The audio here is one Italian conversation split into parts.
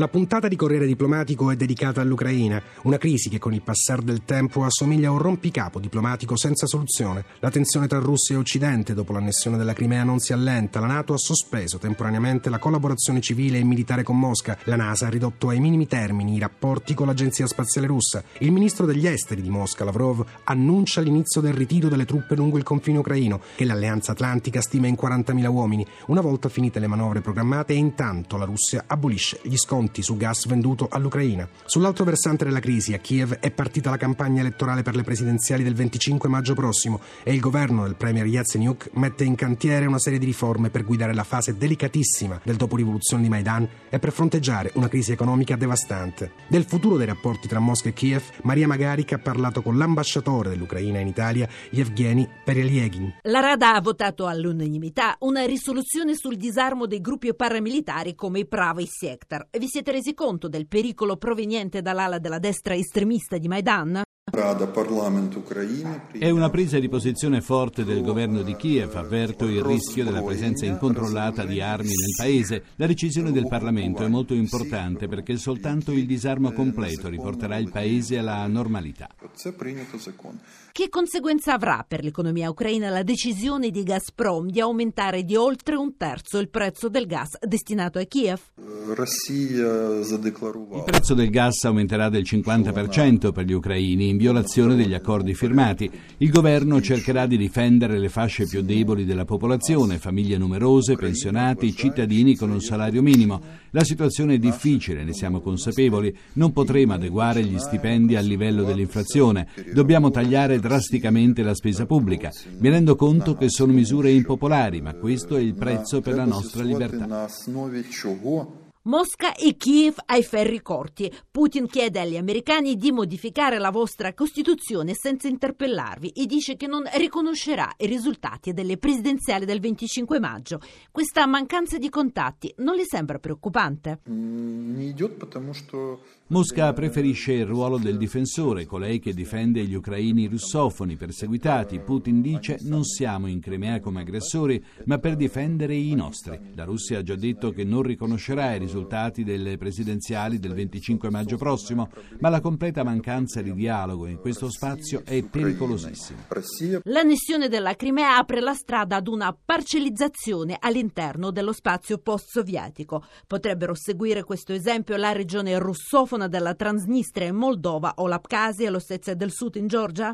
La puntata di Corriere Diplomatico è dedicata all'Ucraina, una crisi che con il passare del tempo assomiglia a un rompicapo diplomatico senza soluzione. La tensione tra Russia e Occidente dopo l'annessione della Crimea non si allenta, la Nato ha sospeso temporaneamente la collaborazione civile e militare con Mosca, la NASA ha ridotto ai minimi termini i rapporti con l'Agenzia Spaziale Russa, il ministro degli esteri di Mosca, Lavrov, annuncia l'inizio del ritiro delle truppe lungo il confine ucraino, che l'Alleanza Atlantica stima in 40.000 uomini, una volta finite le manovre programmate intanto la Russia abolisce gli sconti conti su gas venduto all'Ucraina. Sull'altro versante della crisi, a Kiev è partita la campagna elettorale per le presidenziali del 25 maggio prossimo e il governo del premier Yatsenyuk mette in cantiere una serie di riforme per guidare la fase delicatissima del dopo rivoluzione di Maidan e per fronteggiare una crisi economica devastante. Del futuro dei rapporti tra Mosca e Kiev, Maria Magaric ha parlato con l'ambasciatore dell'Ucraina in Italia, Yevgeny Pereliegin. La Rada ha votato all'unanimità una risoluzione sul disarmo dei gruppi paramilitari come i Pravy Sector. Vi si siete resi conto del pericolo proveniente dall'ala della destra estremista di Maidan? È una presa di posizione forte del governo di Kiev, avverto il rischio della presenza incontrollata di armi nel paese. La decisione del Parlamento è molto importante perché soltanto il disarmo completo riporterà il paese alla normalità. Che conseguenza avrà per l'economia ucraina la decisione di Gazprom di aumentare di oltre un terzo il prezzo del gas destinato a Kiev? Il prezzo del gas aumenterà del 50% per gli ucraini in violazione degli accordi firmati. Il governo cercherà di difendere le fasce più deboli della popolazione, famiglie numerose, pensionati, cittadini con un salario minimo. La situazione è difficile, ne siamo consapevoli. Non potremo adeguare gli stipendi al livello dell'inflazione. Dobbiamo tagliare drasticamente la spesa pubblica. Mi rendo conto che sono misure impopolari, ma questo è il prezzo per la nostra libertà. Mosca e Kiev ai ferri corti. Putin chiede agli americani di modificare la vostra Costituzione senza interpellarvi e dice che non riconoscerà i risultati delle presidenziali del 25 maggio. Questa mancanza di contatti non le sembra preoccupante? Mosca preferisce il ruolo del difensore, colei che difende gli ucraini russofoni perseguitati. Putin dice non siamo in Crimea come aggressori, ma per difendere i nostri. La Russia ha già detto che non riconoscerà i risultati delle presidenziali del 25 maggio prossimo, ma la completa mancanza di dialogo in questo spazio è pericolosissima. L'annessione della Crimea apre la strada ad una parcellizzazione all'interno dello spazio post-sovietico. Potrebbero seguire questo esempio la regione russofona zona della Transnistria in Moldova o l'Abkhazia l'Ossetia del Sud in Georgia?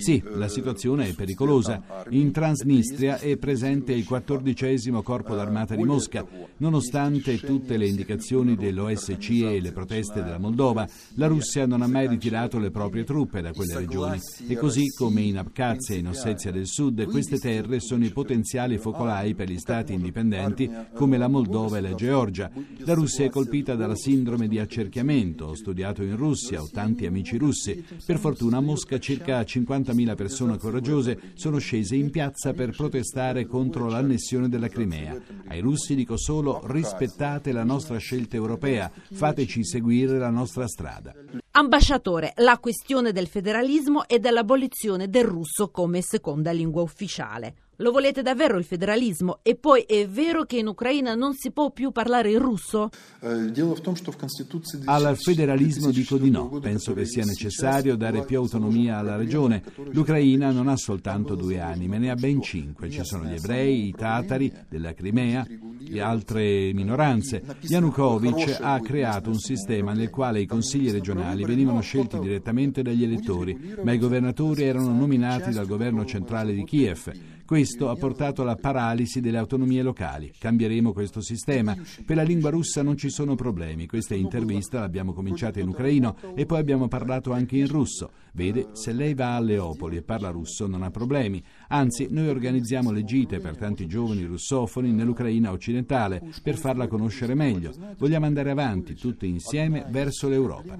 Sì, la situazione è pericolosa. In Transnistria è presente il 14 Corpo d'Armata di Mosca. Nonostante tutte le indicazioni dell'OSCE e le proteste della Moldova, la Russia non ha mai ritirato le proprie truppe da quelle regioni. E così come in Abkhazia e in Ossetia del Sud, queste terre sono i potenziali focolai per gli stati indipendenti come la Moldova e la Georgia. La Russia è colpita dalla sindrome di accerchiamento invecchiamento, ho studiato in Russia, ho tanti amici russi. Per fortuna a Mosca circa 50.000 persone coraggiose sono scese in piazza per protestare contro l'annessione della Crimea. Ai russi dico solo rispettate la nostra scelta europea, fateci seguire la nostra strada. Ambasciatore, la questione del federalismo e dell'abolizione del russo come seconda lingua ufficiale. Lo volete davvero il federalismo? E poi è vero che in Ucraina non si può più parlare il russo? Al federalismo dico di no. Penso che sia necessario dare più autonomia alla regione. L'Ucraina non ha soltanto due anime, ne ha ben cinque. Ci sono gli ebrei, i tatari della Crimea, e altre minoranze. Yanukovych ha creato un sistema nel quale i consigli regionali venivano scelti direttamente dagli elettori, ma i governatori erano nominati dal governo centrale di Kiev. Questo ha portato alla paralisi delle autonomie locali. Cambieremo questo sistema. Per la lingua russa non ci sono problemi. Questa intervista l'abbiamo cominciata in ucraino e poi abbiamo parlato anche in russo. Vede, se lei va a Leopoli e parla russo non ha problemi. Anzi, noi organizziamo le gite per tanti giovani russofoni nell'Ucraina occidentale per farla conoscere meglio. Vogliamo andare avanti tutti insieme verso l'Europa.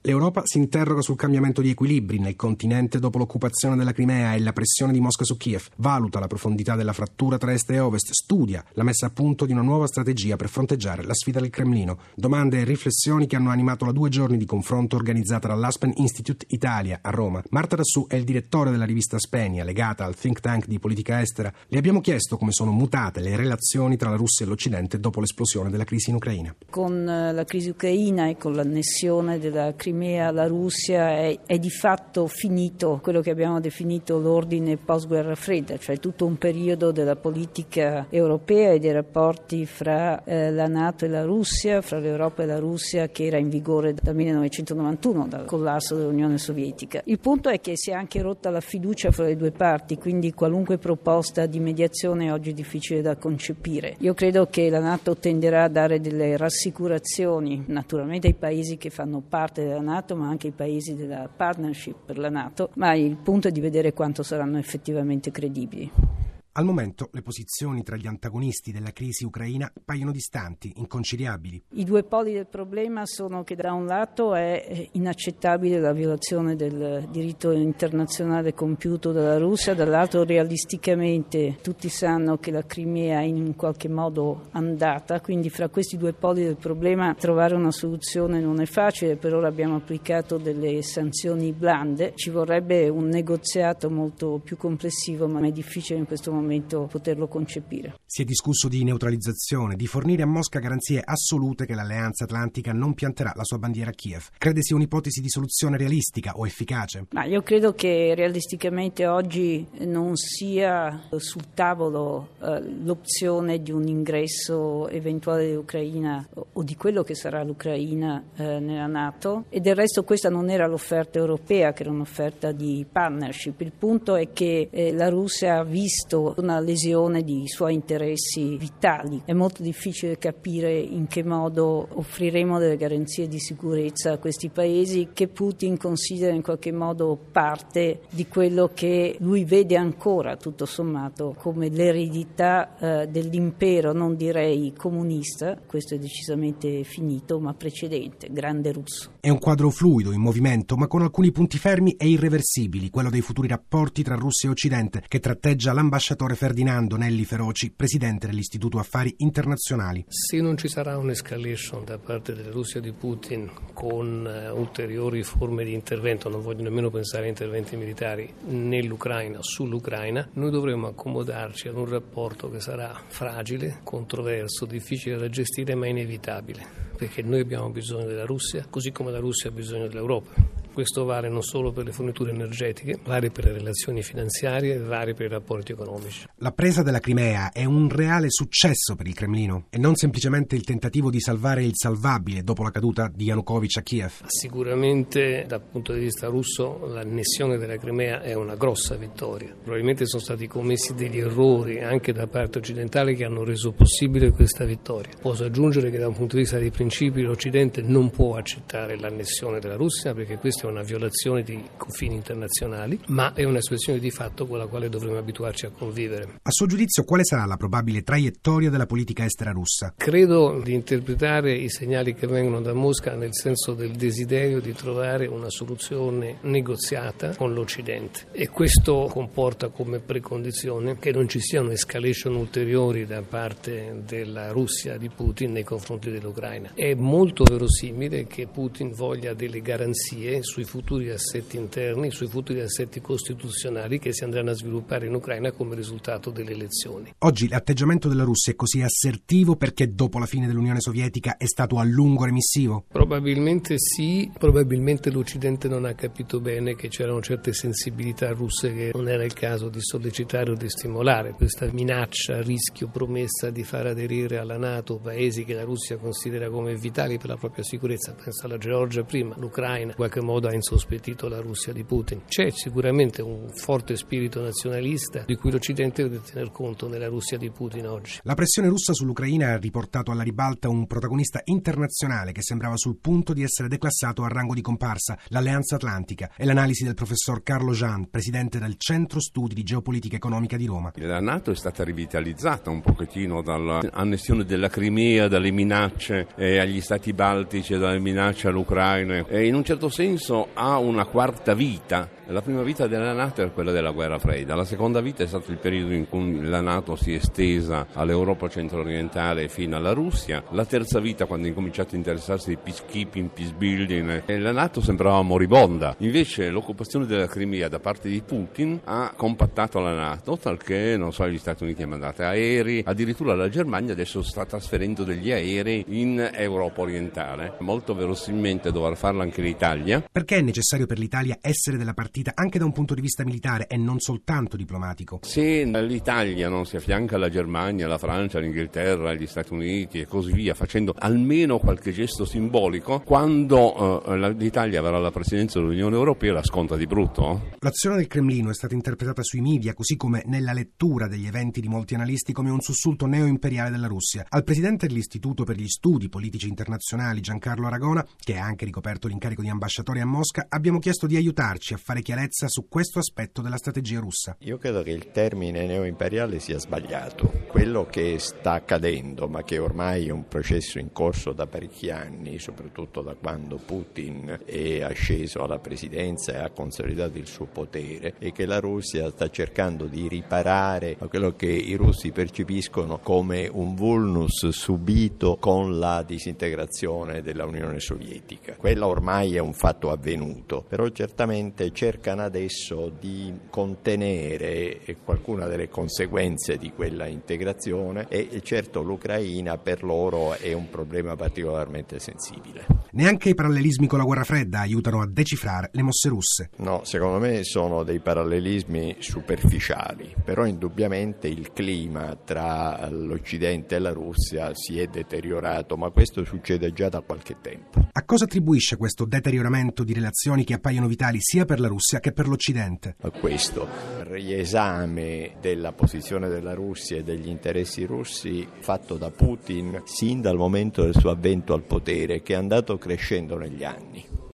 L'Europa si interroga sul cambiamento di equilibri nel continente dopo l'occupazione della Crimea e la pressione di Mosca su Kiev. Va valuta la profondità della frattura tra est e ovest, studia la messa a punto di una nuova strategia per fronteggiare la sfida del Cremlino. Domande e riflessioni che hanno animato la due giorni di confronto organizzata dall'Aspen Institute Italia a Roma. Marta Rassù è il direttore della rivista Spenia, legata al think tank di politica estera. Le abbiamo chiesto come sono mutate le relazioni tra la Russia e l'Occidente dopo l'esplosione della crisi in Ucraina. Con eh, la crisi ucraina e con l'annessione della Crimea alla Russia è, è di fatto finito quello che abbiamo definito l'ordine post-guerra fredda, cioè tutto un periodo della politica europea e dei rapporti fra eh, la Nato e la Russia, fra l'Europa e la Russia che era in vigore dal 1991, dal collasso dell'Unione Sovietica. Il punto è che si è anche rotta la fiducia fra le due parti, quindi qualunque proposta di mediazione è oggi difficile da concepire. Io credo che la Nato tenderà a dare delle rassicurazioni, naturalmente ai paesi che fanno parte della Nato, ma anche ai paesi della partnership per la Nato, ma il punto è di vedere quanto saranno effettivamente credibili. you. Al momento le posizioni tra gli antagonisti della crisi ucraina paiono distanti, inconciliabili. I due poli del problema sono che da un lato è inaccettabile la violazione del diritto internazionale compiuto dalla Russia, dall'altro realisticamente tutti sanno che la Crimea è in qualche modo andata, quindi fra questi due poli del problema trovare una soluzione non è facile, per ora abbiamo applicato delle sanzioni blande, ci vorrebbe un negoziato molto più complessivo, ma è difficile in questo momento momento poterlo concepire. Si è discusso di neutralizzazione, di fornire a Mosca garanzie assolute che l'Alleanza Atlantica non pianterà la sua bandiera a Kiev. Crede sia un'ipotesi di soluzione realistica o efficace? Ma io credo che realisticamente oggi non sia sul tavolo eh, l'opzione di un ingresso eventuale dell'Ucraina o di quello che sarà l'Ucraina eh, nella Nato e del resto questa non era l'offerta europea che era un'offerta di partnership. Il punto è che eh, la Russia ha visto una lesione di suoi interessi vitali. È molto difficile capire in che modo offriremo delle garanzie di sicurezza a questi paesi che Putin considera in qualche modo parte di quello che lui vede ancora, tutto sommato, come l'eredità eh, dell'impero, non direi comunista, questo è decisamente finito, ma precedente, grande russo. È un quadro fluido, in movimento, ma con alcuni punti fermi e irreversibili, quello dei futuri rapporti tra Russia e Occidente, che tratteggia l'ambasciatore Senatore Ferdinando Nelli Feroci, presidente dell'Istituto Affari Internazionali. Se non ci sarà un'escalation da parte della Russia di Putin con uh, ulteriori forme di intervento, non voglio nemmeno pensare a interventi militari nell'Ucraina, sull'Ucraina, noi dovremo accomodarci ad un rapporto che sarà fragile, controverso, difficile da gestire ma inevitabile, perché noi abbiamo bisogno della Russia, così come la Russia ha bisogno dell'Europa. Questo vale non solo per le forniture energetiche, vale per le relazioni finanziarie, vale per i rapporti economici. La presa della Crimea è un reale successo per il Cremlino e non semplicemente il tentativo di salvare il salvabile dopo la caduta di Yanukovych a Kiev. Sicuramente dal punto di vista russo l'annessione della Crimea è una grossa vittoria. Probabilmente sono stati commessi degli errori anche da parte occidentale che hanno reso possibile questa vittoria. Posso aggiungere che da un punto di vista dei principi l'Occidente non può accettare l'annessione della Russia perché questo è una violazione di confini internazionali, ma è un'espressione di fatto con la quale dovremo abituarci a convivere. A suo giudizio, quale sarà la probabile traiettoria della politica estera russa? Credo di interpretare i segnali che vengono da Mosca nel senso del desiderio di trovare una soluzione negoziata con l'Occidente e questo comporta come precondizione che non ci siano escalation ulteriori da parte della Russia di Putin nei confronti dell'Ucraina. È molto verosimile che Putin voglia delle garanzie su sui futuri assetti interni, sui futuri assetti costituzionali che si andranno a sviluppare in Ucraina come risultato delle elezioni. Oggi l'atteggiamento della Russia è così assertivo perché dopo la fine dell'Unione Sovietica è stato a lungo remissivo? Probabilmente sì, probabilmente l'Occidente non ha capito bene che c'erano certe sensibilità russe che non era il caso di sollecitare o di stimolare. Questa minaccia, rischio, promessa di far aderire alla Nato paesi che la Russia considera come vitali per la propria sicurezza, pensa alla Georgia prima, l'Ucraina, in qualche modo ha insospettito la Russia di Putin. C'è sicuramente un forte spirito nazionalista di cui l'Occidente deve tener conto nella Russia di Putin oggi. La pressione russa sull'Ucraina ha riportato alla ribalta un protagonista internazionale che sembrava sul punto di essere declassato a rango di comparsa, l'Alleanza Atlantica, e l'analisi del professor Carlo Jean, presidente del Centro Studi di Geopolitica Economica di Roma. La Nato è stata rivitalizzata un pochettino dall'annessione della Crimea, dalle minacce eh, agli stati baltici dalle minacce all'Ucraina e in un certo senso ha una quarta vita La prima vita della Nato era quella della guerra fredda, la seconda vita è stato il periodo in cui la Nato si è estesa all'Europa centro-orientale fino alla Russia, la terza vita quando ha incominciato a interessarsi di peacekeeping, peace building, e la Nato sembrava moribonda. Invece l'occupazione della Crimea da parte di Putin ha compattato la Nato, talché non so, gli Stati Uniti hanno mandato aerei, addirittura la Germania adesso sta trasferendo degli aerei in Europa orientale. Molto verosimilmente dovrà farlo anche l'Italia. Perché è necessario per l'Italia essere della partita anche da un punto di vista militare e non soltanto diplomatico? Se l'Italia non si affianca alla Germania, alla Francia, all'Inghilterra, agli Stati Uniti e così via, facendo almeno qualche gesto simbolico, quando eh, l'Italia avrà la presidenza dell'Unione Europea la sconta di brutto. L'azione del Cremlino è stata interpretata sui media, così come nella lettura degli eventi di molti analisti, come un sussulto neo-imperiale della Russia. Al presidente dell'Istituto per gli Studi Politici Internazionali, Giancarlo Aragona, che ha anche ricoperto l'incarico di ambasciatore a Mosca, abbiamo chiesto di aiutarci a fare chiarezza su questo aspetto della strategia russa. Io credo che il termine neo-imperiale sia sbagliato. Quello che sta accadendo, ma che ormai è un processo in corso da parecchi anni, soprattutto da quando Putin è asceso alla presidenza e ha consolidato il suo potere, è che la Russia sta cercando di riparare a quello che i russi percepiscono come un vulnus subito con la disintegrazione dell'Unione Sovietica. Quella ormai è un fatto avvenuto, però certamente cercano adesso di contenere qualcuna delle conseguenze di quella integrazione e certo l'Ucraina per loro è un problema particolarmente sensibile. Neanche i parallelismi con la guerra fredda aiutano a decifrare le mosse russe. No, secondo me sono dei parallelismi superficiali, però indubbiamente il clima tra l'Occidente e la Russia si è deteriorato, ma questo succede già da qualche tempo. A cosa attribuisce questo deterioramento di relazioni che appaiono vitali sia per la Russia che per l'Occidente? Questo riesame della posizione della Russia e degli interessi russi fatto da Putin sin dal momento del suo avvento al potere, che è andato crescendo negli anni.